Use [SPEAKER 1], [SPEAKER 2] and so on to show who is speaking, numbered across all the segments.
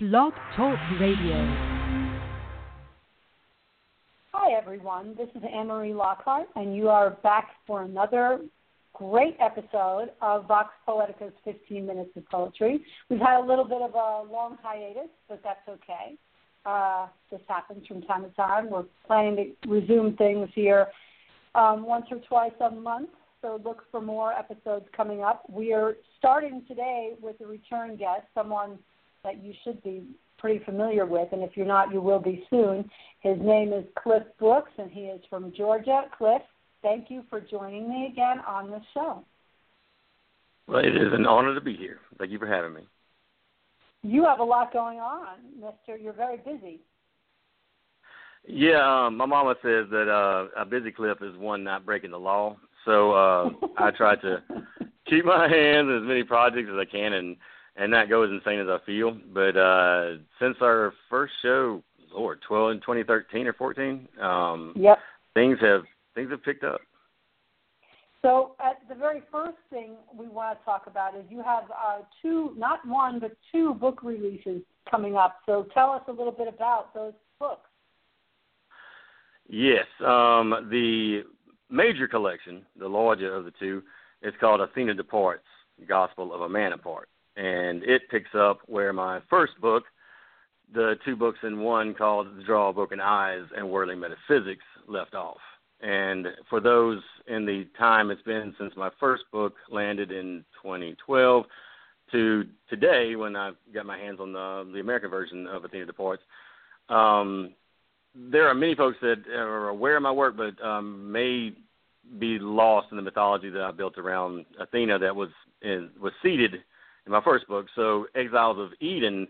[SPEAKER 1] Blog Talk Radio.
[SPEAKER 2] Hi, everyone. This is Annmarie Lockhart, and you are back for another great episode of Vox Poetica's 15 Minutes of Poetry. We've had a little bit of a long hiatus, but that's okay. Uh, this happens from time to time. We're planning to resume things here um, once or twice a month, so look for more episodes coming up. We are starting today with a return guest, someone that you should be pretty familiar with, and if you're not, you will be soon. His name is Cliff Brooks, and he is from Georgia. Cliff, thank you for joining me again on the show.
[SPEAKER 3] Well, it is an honor to be here. Thank you for having me.
[SPEAKER 2] You have a lot going on, Mister. You're very busy.
[SPEAKER 3] Yeah, um, my mama says that uh, a busy Cliff is one not breaking the law. So uh, I try to keep my hands in as many projects as I can and and not go as insane as I feel. But uh since our first show, Lord, twelve in twenty thirteen or fourteen, um
[SPEAKER 2] yep.
[SPEAKER 3] things have things have picked up.
[SPEAKER 2] So, at the very first thing we want to talk about is you have uh, two, not one, but two book releases coming up. So, tell us a little bit about those books.
[SPEAKER 3] Yes, um, the major collection, the larger of the two, is called Athena Departs: Gospel of a Man Apart and it picks up where my first book, the two books in one called The Draw of Broken Eyes and Whirling Metaphysics, left off. And for those in the time it's been since my first book landed in 2012 to today when I got my hands on the, the American version of Athena Departs, um, there are many folks that are aware of my work but um, may be lost in the mythology that I built around Athena that was in, was seated in my first book. So Exiles of Eden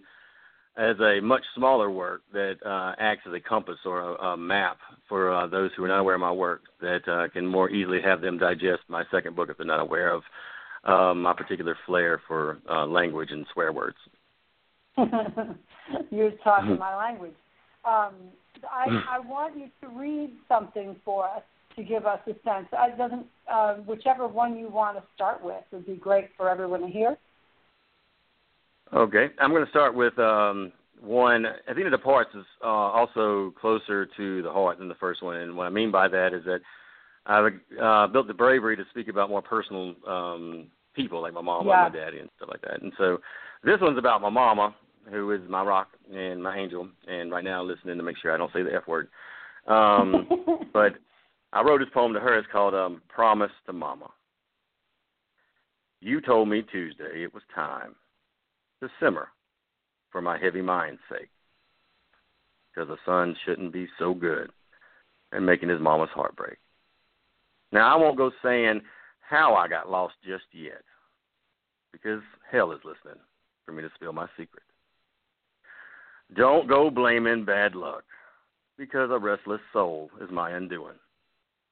[SPEAKER 3] as a much smaller work that uh, acts as a compass or a, a map for uh, those who are not aware of my work that uh, can more easily have them digest my second book if they're not aware of um, my particular flair for uh, language and swear words.
[SPEAKER 2] You're talking my language. Um, I, I want you to read something for us to give us a sense. I doesn't, uh, whichever one you want to start with would be great for everyone to hear.
[SPEAKER 3] Okay, I'm going to start with um, one. Athena Departs is uh, also closer to the heart than the first one, and what I mean by that is that I've uh, built the bravery to speak about more personal um, people, like my mom
[SPEAKER 2] yeah.
[SPEAKER 3] and my daddy and stuff like that. And so this one's about my mama, who is my rock and my angel, and right now listening to make sure I don't say the F word. Um, but I wrote this poem to her. It's called um, "Promise to Mama." You told me Tuesday it was time to simmer for my heavy mind's sake. Because a son shouldn't be so good and making his mama's heart break. Now, I won't go saying how I got lost just yet, because hell is listening for me to spill my secret. Don't go blaming bad luck, because a restless soul is my undoing.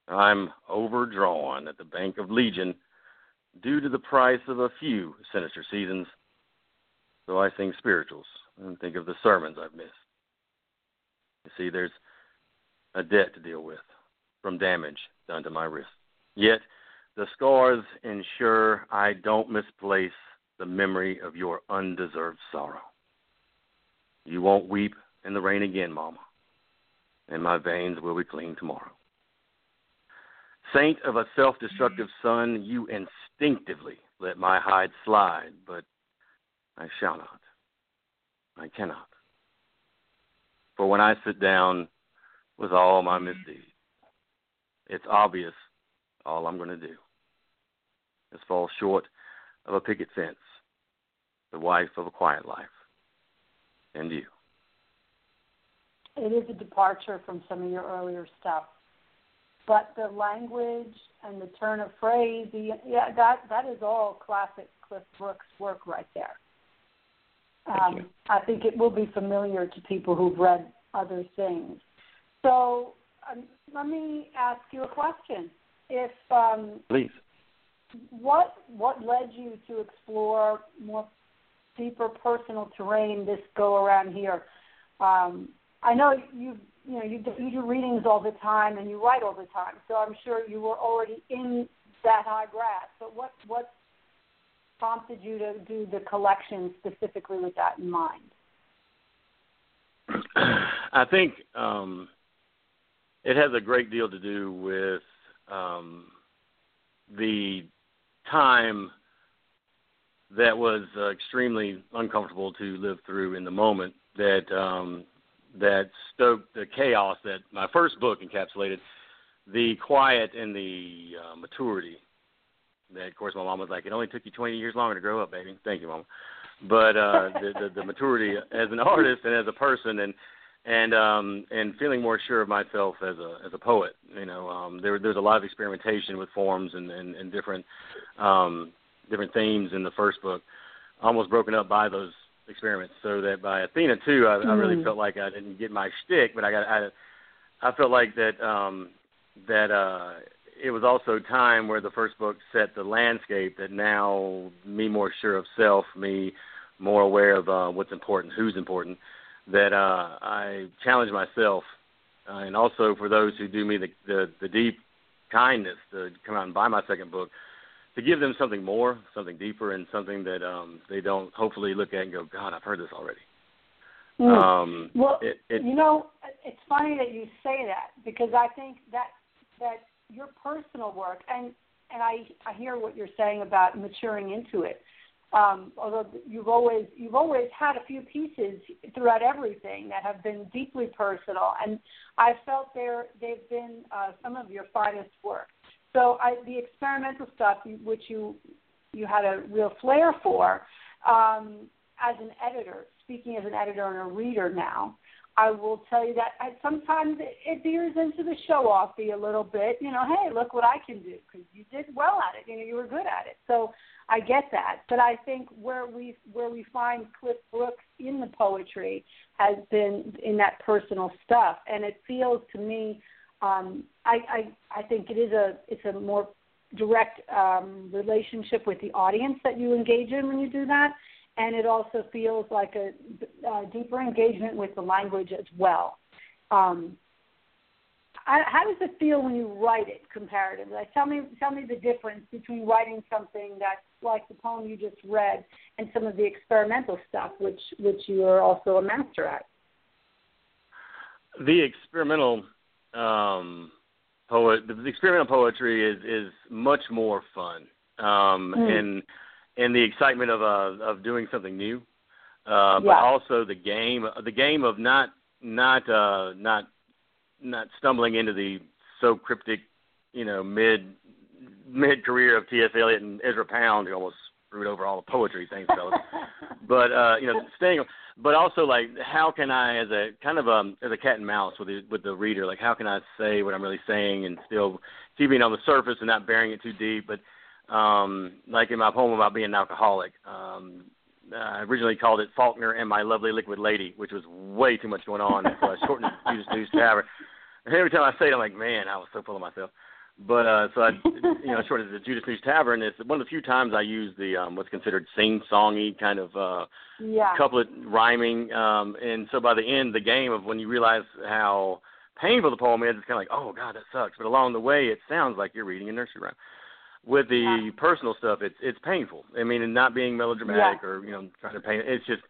[SPEAKER 3] I'm overdrawn at the Bank of Legion due to the price of a few sinister seasons so I sing spirituals and think of the sermons I've missed. You see, there's a debt to deal with from damage done to my wrist. Yet the scars ensure I don't misplace the memory of your undeserved sorrow. You won't weep in the rain again, Mama, and my veins will be clean tomorrow. Saint of a self destructive mm-hmm. son, you instinctively let my hide slide, but I shall not. I cannot. For when I sit down with all my mm-hmm. misdeeds, it's obvious all I'm going to do is fall short of a picket fence, the wife of a quiet life, and you.
[SPEAKER 2] It is a departure from some of your earlier stuff, but the language and the turn of phrase, the, yeah, that that is all classic Cliff Brooks work right there. Um, I think it will be familiar to people who've read other things. So um, let me ask you a question. If um,
[SPEAKER 3] please,
[SPEAKER 2] what what led you to explore more deeper personal terrain this go around here? Um, I know you you know you do, you do readings all the time and you write all the time, so I'm sure you were already in that high grass. But what what prompted you to do the collection specifically with that in mind?
[SPEAKER 3] I think um, it has a great deal to do with um, the time that was uh, extremely uncomfortable to live through in the moment that um, that stoked the chaos that my first book encapsulated the quiet and the uh, maturity that of course my mom was like it only took you 20 years longer to grow up baby thank you mom but uh the, the the maturity as an artist and as a person and and um and feeling more sure of myself as a as a poet you know um there there's a lot of experimentation with forms and and, and different um different themes in the first book almost broken up by those experiments so that by Athena two I, mm. I really mm. felt like I didn't get my shtick but I got I I felt like that um that uh it was also time where the first book set the landscape that now me more sure of self, me more aware of uh, what's important, who's important, that uh, I challenge myself, uh, and also for those who do me the, the the deep kindness to come out and buy my second book, to give them something more, something deeper, and something that um, they don't hopefully look at and go, God, I've heard this already.
[SPEAKER 2] Mm. Um, well, it, it, you know, it's funny that you say that because I think that that your personal work, and and I I hear what you're saying about maturing into it. Um, although you've always you've always had a few pieces throughout everything that have been deeply personal, and I felt there they've been uh, some of your finest work. So I, the experimental stuff, which you you had a real flair for, um, as an editor, speaking as an editor and a reader now, I will tell you that I, sometimes it, veers into the show offy a little bit. You know, hey, look what I can do because you did well at it. You know, you were good at it. So I get that. But I think where we where we find Cliff Brooks in the poetry has been in that personal stuff, and it feels to me. Um, I, I I think it is a it's a more direct um, relationship with the audience that you engage in when you do that and it also feels like a, a deeper engagement with the language as well. Um, I, how does it feel when you write it comparatively? Like, tell me, tell me the difference between writing something that's like the poem you just read and some of the experimental stuff, which which you are also a master at.
[SPEAKER 3] The experimental um, poet, the experimental poetry is is much more fun, um, mm. and and the excitement of uh, of doing something new, uh, but also the game the game of not not uh, not not stumbling into the so cryptic, you know, mid mid career of T. S. Eliot and Ezra Pound, who almost screwed over all the poetry. Thanks, fellas. but uh, you know, staying. But also, like, how can I, as a kind of um, as a cat and mouse with the with the reader, like, how can I say what I'm really saying and still keeping on the surface and not burying it too deep, but um, like in my poem about being an alcoholic. Um, I originally called it Faulkner and My Lovely Liquid Lady, which was way too much going on, so I shortened it to Judas News Tavern. And every time I say it, I'm like, man, I was so full of myself. But uh, so I, you know, shortened it to Judas News Tavern. It's one of the few times I use the um, what's considered sing-songy kind of uh,
[SPEAKER 2] yeah.
[SPEAKER 3] couplet rhyming. Um, and so by the end, the game of when you realize how painful the poem is, it's kind of like, oh god, that sucks. But along the way, it sounds like you're reading a nursery rhyme with the yeah. personal stuff, it's it's painful. I mean, and not being melodramatic
[SPEAKER 2] yeah.
[SPEAKER 3] or you know trying to paint. It's just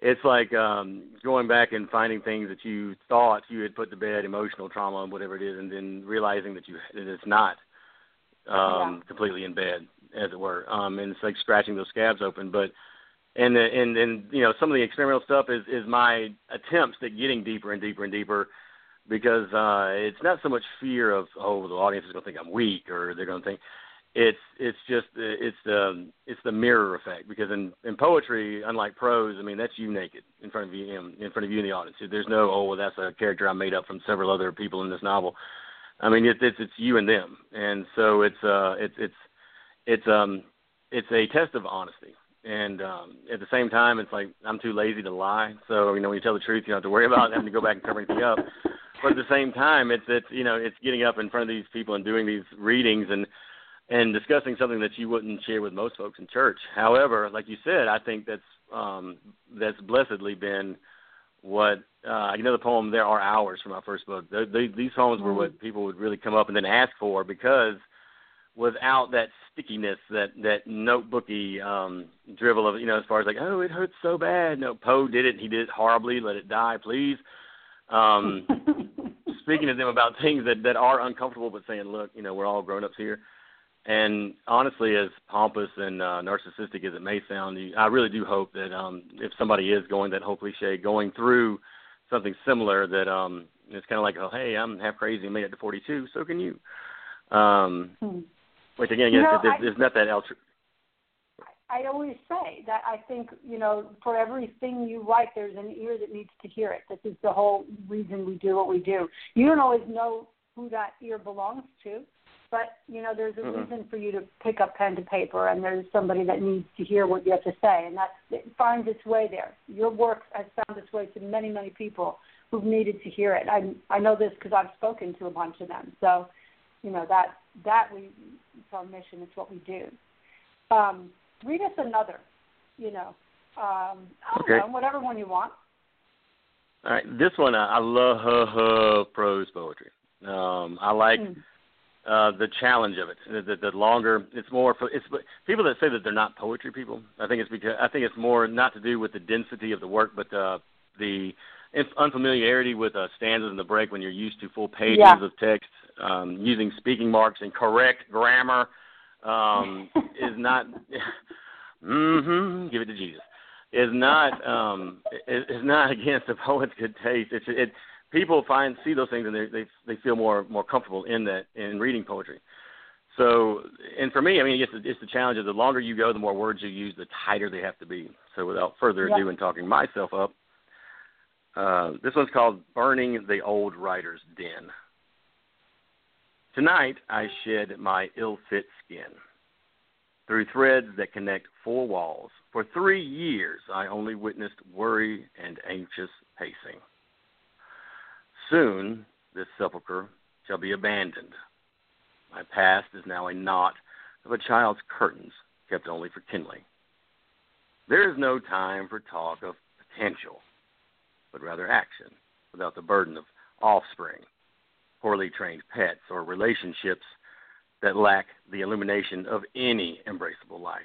[SPEAKER 3] it's like um going back and finding things that you thought you had put to bed, emotional trauma and whatever it is, and then realizing that you that it's not um
[SPEAKER 2] yeah.
[SPEAKER 3] completely in bed, as it were. Um, and it's like scratching those scabs open, but. And the, and and you know some of the experimental stuff is is my attempts at getting deeper and deeper and deeper, because uh, it's not so much fear of oh the audience is going to think I'm weak or they're going to think it's it's just it's the it's the mirror effect because in in poetry unlike prose i mean that's you naked in front of you in front of you in the audience. There's no oh well that's a character i made up from several other people in this novel. I mean it's it's it's you and them. And so it's uh it's it's it's um it's a test of honesty. And um at the same time it's like i'm too lazy to lie. So you know when you tell the truth you don't have to worry about having to go back and cover anything up. But at the same time it's it's you know it's getting up in front of these people and doing these readings. And and discussing something that you wouldn't share with most folks in church. However, like you said, I think that's um, that's blessedly been what uh, you know the poem "There Are Hours" from my first book. They, they, these poems were what mm-hmm. people would really come up and then ask for because without that stickiness, that that notebooky um, drivel of you know as far as like oh it hurts so bad. No, Poe did it. He did it horribly. Let it die, please. um, speaking to them about things that that are uncomfortable, but saying, look, you know, we're all grown ups here. And honestly, as pompous and uh, narcissistic as it may sound, I really do hope that um, if somebody is going that whole cliche, going through something similar, that um, it's kind of like, oh, hey, I'm half crazy made it to 42, so can you. Um, hmm. Which again, you know, it's, it's, not that altru-
[SPEAKER 2] I always say that I think, you know, for everything you write, there's an ear that needs to hear it. This is the whole reason we do what we do. You don't always know who that ear belongs to, but, you know, there's a mm-hmm. reason for you to pick up pen to paper, and there's somebody that needs to hear what you have to say, and that it finds its way there. Your work has found its way to many, many people who've needed to hear it. I, I know this because I've spoken to a bunch of them. So, you know, that, that we, it's our mission, it's what we do. Um, read us another, you know, um, I don't
[SPEAKER 3] okay.
[SPEAKER 2] know, whatever one you want.
[SPEAKER 3] All right, this one I love prose poetry. Um, I like mm. Uh, the challenge of it. The, the, the longer it's more for it's people that say that they're not poetry people. I think it's because I think it's more not to do with the density of the work, but uh, the unfamiliarity with uh, stanzas in the break when you're used to full pages
[SPEAKER 2] yeah.
[SPEAKER 3] of text, um, using speaking marks and correct grammar um, is not. mm-hmm. Give it to Jesus. Is not um, is, is not against the poet's good taste. It's it. People find see those things and they they they feel more more comfortable in that in reading poetry. So, and for me, I mean, it's the, it's the challenge of the longer you go, the more words you use, the tighter they have to be. So, without further ado, in talking myself up, uh, this one's called "Burning the Old Writer's Den." Tonight I shed my ill fit skin. Through threads that connect four walls, for three years I only witnessed worry and anxious pacing. Soon this sepulchre shall be abandoned. My past is now a knot of a child's curtains kept only for kindling. There is no time for talk of potential, but rather action without the burden of offspring poorly trained pets, or relationships that lack the illumination of any embraceable light.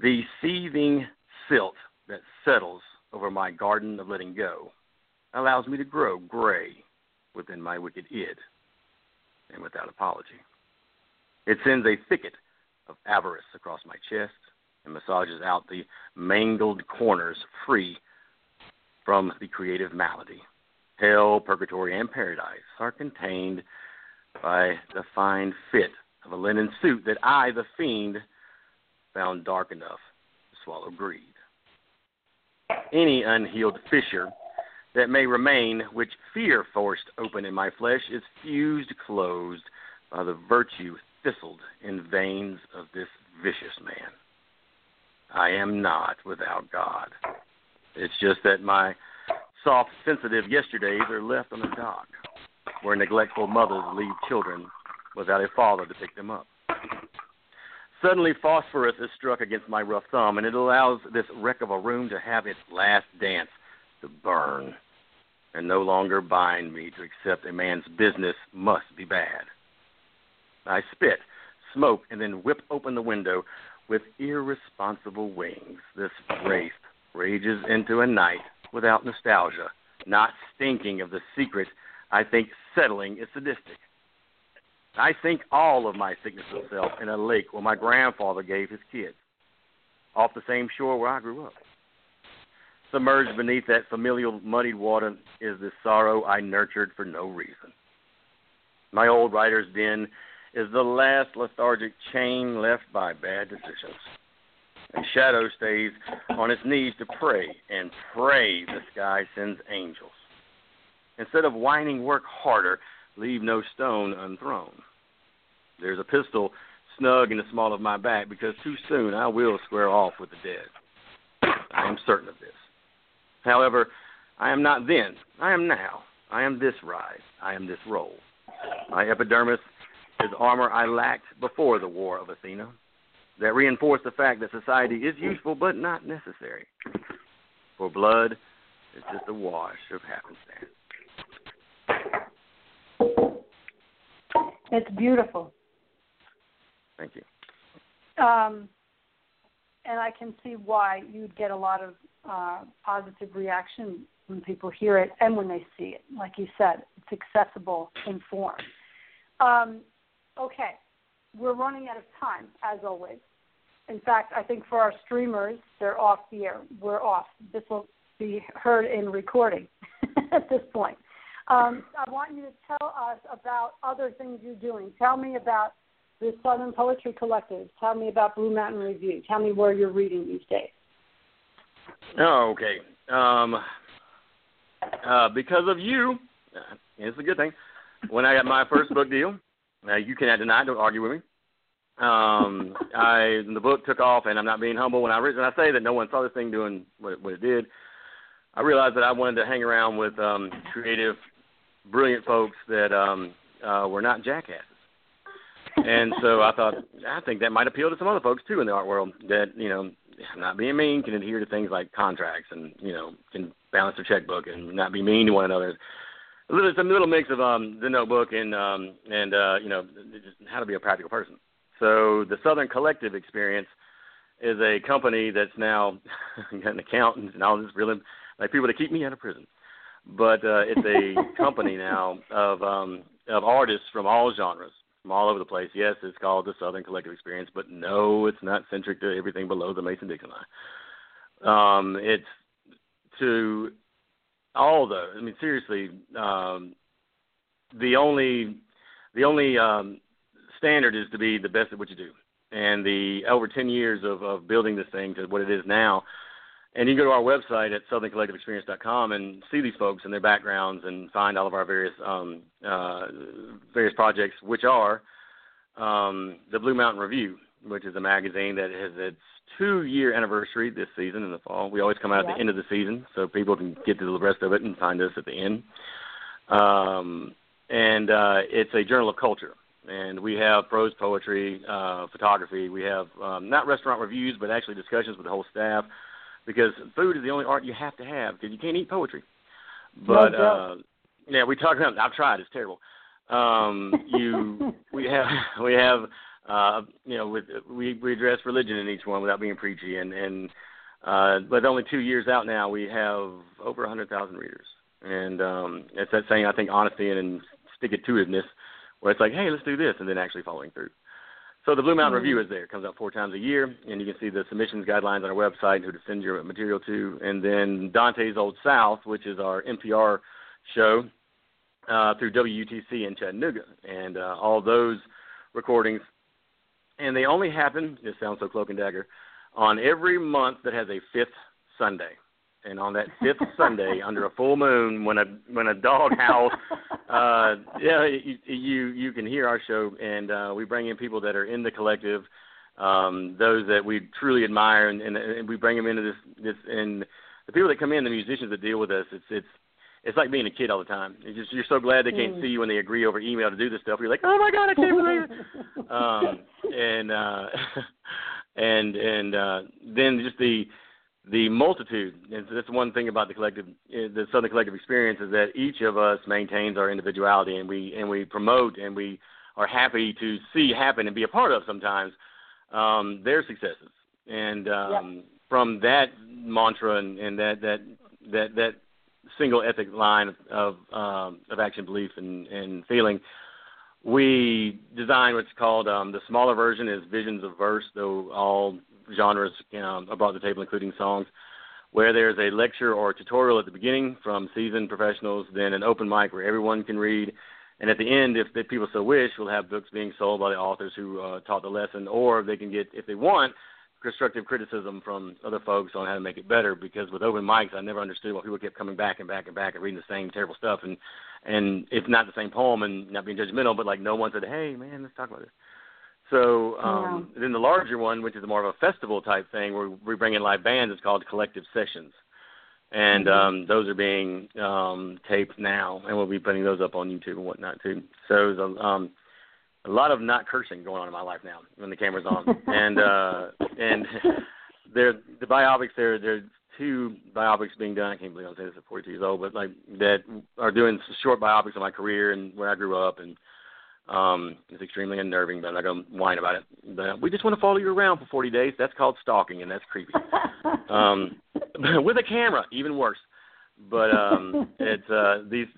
[SPEAKER 3] The seething silt that settles over my garden of letting go allows me to grow gray within my wicked id and without apology. It sends a thicket of avarice across my chest and massages out the mangled corners free from the creative malady. Hell, purgatory, and paradise are contained by the fine fit of a linen suit that I, the fiend, found dark enough to swallow greed. Any unhealed fissure that may remain, which fear forced open in my flesh, is fused closed by the virtue thistled in veins of this vicious man. I am not without God. It's just that my soft, sensitive yesterdays are left on the dock, where neglectful mothers leave children without a father to pick them up. Suddenly, phosphorus is struck against my rough thumb, and it allows this wreck of a room to have its last dance, to burn, and no longer bind me to accept a man's business must be bad. I spit, smoke, and then whip open the window with irresponsible wings. This wraith rages into a night without nostalgia, not stinking of the secret I think settling is sadistic. I sink all of my sickness of self in a lake where my grandfather gave his kids, off the same shore where I grew up. Submerged beneath that familial muddied water is the sorrow I nurtured for no reason. My old writer's den is the last lethargic chain left by bad decisions and Shadow stays on its knees to pray, and pray the sky sends angels. Instead of whining, work harder, leave no stone unthrown. There's a pistol snug in the small of my back because too soon I will square off with the dead. I am certain of this. However, I am not then. I am now. I am this rise. I am this role. My epidermis is armor I lacked before the war of Athena that reinforce the fact that society is useful but not necessary. For blood is just a wash of happenstance.
[SPEAKER 2] It's beautiful.
[SPEAKER 3] Thank you.
[SPEAKER 2] Um, and I can see why you'd get a lot of uh, positive reaction when people hear it and when they see it. Like you said, it's accessible in form. Um, okay, we're running out of time, as always. In fact, I think for our streamers, they're off the air. We're off. This will be heard in recording at this point. Um, I want you to tell us about other things you're doing. Tell me about the Southern Poetry Collective. Tell me about Blue Mountain Review. Tell me where you're reading these days.
[SPEAKER 3] Oh, okay. Um, uh, because of you, uh, it's a good thing. When I got my first book deal, uh, you cannot deny. It, don't argue with me. Um, I the book took off, and I'm not being humble when I when I say that no one saw this thing doing what, what it did. I realized that I wanted to hang around with um, creative, brilliant folks that um, uh, were not jackasses. And so I thought I think that might appeal to some other folks too in the art world that you know not being mean can adhere to things like contracts and you know can balance their checkbook and not be mean to one another. A little, it's a little mix of um, the Notebook and um, and uh, you know just how to be a practical person. So the Southern Collective Experience is a company that's now got an accountant and all this really like people to keep me out of prison. But uh, it's a company now of um, of artists from all genres from all over the place. Yes, it's called the Southern Collective Experience, but no, it's not centric to everything below the Mason Dixon line. Um, it's to all the. I mean, seriously, um, the only the only um, standard is to be the best at what you do. And the over ten years of, of building this thing to what it is now, and you can go to our website at southerncollectiveexperience.com and see these folks and their backgrounds and find all of our various um, uh, various projects, which are um, the Blue Mountain Review, which is a magazine that has its two year anniversary this season in the fall. We always come out at the end of the season so people can get to the rest of it and find us at the end. Um, and uh, it's a journal of culture. And we have prose poetry, uh, photography. We have um, not restaurant reviews, but actually discussions with the whole staff because food is the only art you have to have because you can't eat poetry. But
[SPEAKER 2] no
[SPEAKER 3] uh, yeah, we talk about. I've tried. It's terrible. Um, you we have we have uh, you know with we we address religion in each one without being preachy and and uh, but only two years out now we have over a hundred thousand readers and um, it's that saying I think honesty and, and stick it to where it's like hey let's do this and then actually following through. So the Blue Mountain mm-hmm. Review is there. It comes out four times a year, and you can see the submissions guidelines on our website, who to send your material to. And then Dante's Old South, which is our NPR show uh, through WUTC in Chattanooga. And uh, all those recordings, and they only happen, this sounds so cloak and dagger, on every month that has a fifth Sunday and on that fifth Sunday under a full moon, when a when a dog howls, uh, yeah, you, you you can hear our show, and uh, we bring in people that are in the collective, um, those that we truly admire, and, and, and we bring them into this this and the people that come in, the musicians that deal with us, it's it's it's like being a kid all the time. It's just you're so glad they can't mm. see you when they agree over email to do this stuff. You're like, oh my god, I can't believe it. um, and uh, and and uh, then just the the multitude. And that's one thing about the collective, eh, the Southern Collective experience is that each of us maintains our individuality, and we and we promote and we are happy to see happen and be a part of sometimes um, their successes. And um, yep. from that mantra and, and that that that that single ethic line of of, um, of action, belief, and, and feeling. We design what's called um, the smaller version is Visions of Verse, though all genres um, brought to the table, including songs, where there's a lecture or tutorial at the beginning from seasoned professionals, then an open mic where everyone can read, and at the end, if, if people so wish, we'll have books being sold by the authors who uh, taught the lesson, or they can get, if they want, constructive criticism from other folks on how to make it better. Because with open mics, I never understood why people kept coming back and back and back and reading the same terrible stuff, and and it's not the same poem, and not being judgmental, but like no one said, hey man, let's talk about this. So um, yeah. then the larger one, which is more of a festival type thing, where we bring in live bands, is called Collective Sessions, and mm-hmm. um, those are being um, taped now, and we'll be putting those up on YouTube and whatnot too. So there's a, um, a lot of not cursing going on in my life now when the camera's on, and uh, and there the biopics there there's two biopics being done. I can't believe I'm saying this at 42 years old, but like that are doing short biopics of my career and where I grew up and Um, it's extremely unnerving, but I'm not going to whine about it. But we just want to follow you around for 40 days. That's called stalking, and that's creepy. um, with a camera, even worse. But um, it's uh, these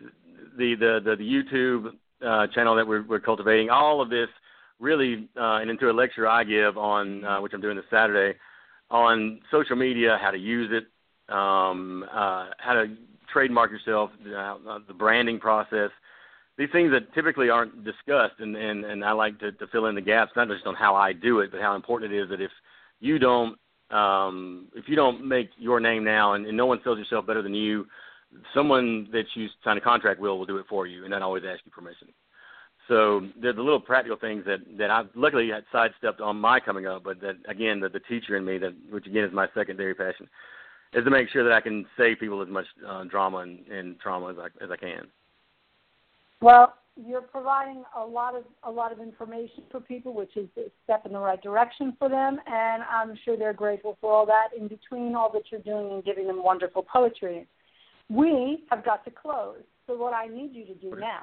[SPEAKER 3] the the the, the YouTube uh, channel that we're, we're cultivating. All of this really, uh, and into a lecture I give on uh, which I'm doing this Saturday on social media, how to use it, um, uh, how to trademark yourself, uh, the branding process these things that typically aren't discussed, and and and I like to, to fill in the gaps, not just on how I do it, but how important it is that if you don't um, if you don't make your name now, and, and no one sells yourself better than you, someone that you sign a contract with will do it for you, and not always ask you permission. So there's the little practical things that that I've luckily had sidestepped on my coming up, but that again, the, the teacher in me, that which again is my secondary passion, is to make sure that I can save people as much uh, drama and, and trauma as I as I can.
[SPEAKER 2] Well, you're providing a lot of a lot of information for people, which is a step in the right direction for them, and I'm sure they're grateful for all that. In between all that you're doing and giving them wonderful poetry, we have got to close. So what I need you to do now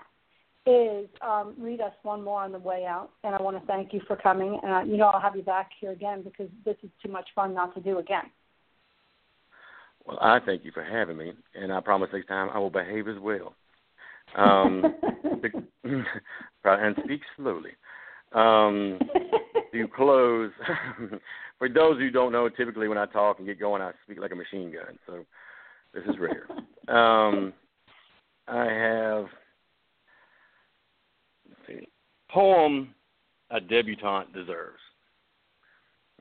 [SPEAKER 2] is um, read us one more on the way out, and I want to thank you for coming. And I, you know I'll have you back here again because this is too much fun not to do again.
[SPEAKER 3] Well, I thank you for having me, and I promise next time I will behave as well um, and speak slowly. Um, to close, for those who don't know, typically when I talk and get going, I speak like a machine gun. So this is rare. Um, I have let's see, poem a debutante deserves.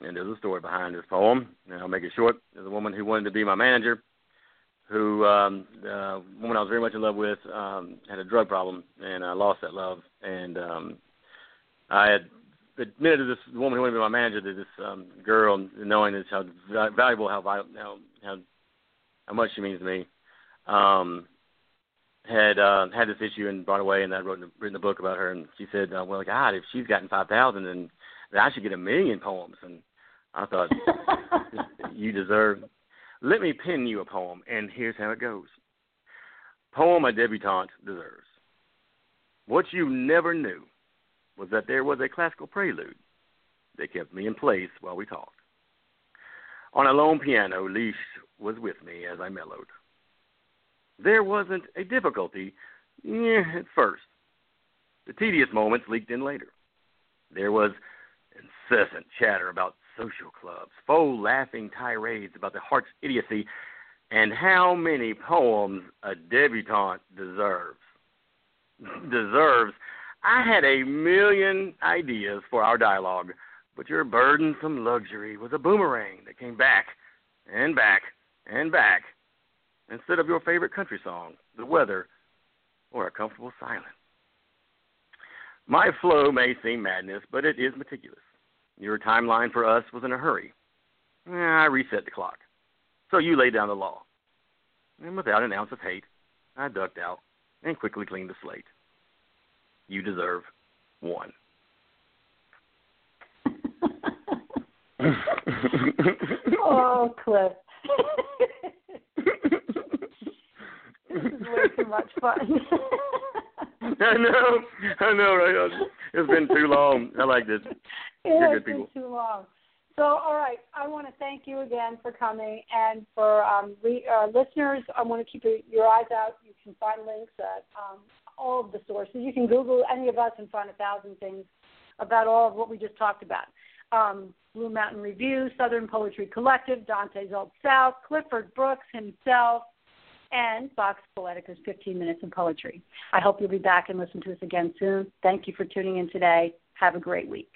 [SPEAKER 3] And there's a story behind this poem. And I'll make it short. There's a woman who wanted to be my manager who um the woman I was very much in love with um had a drug problem and I lost that love. And um I had admitted to this woman who wanted to be my manager to this um girl knowing this how valuable how how how how much she means to me. Um had uh had this issue and brought away and I wrote written a book about her and she said uh, well god if she's gotten five thousand then then I should get a million poems. And I thought you deserve let me pen you a poem, and here's how it goes. Poem a debutante deserves. What you never knew was that there was a classical prelude that kept me in place while we talked. On a lone piano, Leash was with me as I mellowed. There wasn't a difficulty eh, at first. The tedious moments leaked in later. There was incessant chatter about faux laughing tirades about the heart's idiocy, and how many poems a debutante deserves. deserves. I had a million ideas for our dialogue, but your burdensome luxury was a boomerang that came back and back and back instead of your favorite country song, the weather, or a comfortable silence. My flow may seem madness, but it is meticulous. Your timeline for us was in a hurry. Eh, I reset the clock. So you laid down the law. And without an ounce of hate, I ducked out and quickly cleaned the slate. You deserve one.
[SPEAKER 2] oh, Cliff. this is way too much fun.
[SPEAKER 3] I know, I know, right? It's been too long. I like this.
[SPEAKER 2] It has been too long. So, all right, I want to thank you again for coming, and for um, re- uh, listeners, I want to keep your eyes out. You can find links at um, all of the sources. You can Google any of us and find a thousand things about all of what we just talked about. Um, Blue Mountain Review, Southern Poetry Collective, Dante's Old South, Clifford Brooks himself, and Vox Poetica's 15 Minutes of Poetry. I hope you'll be back and listen to us again soon. Thank you for tuning in today. Have a great week.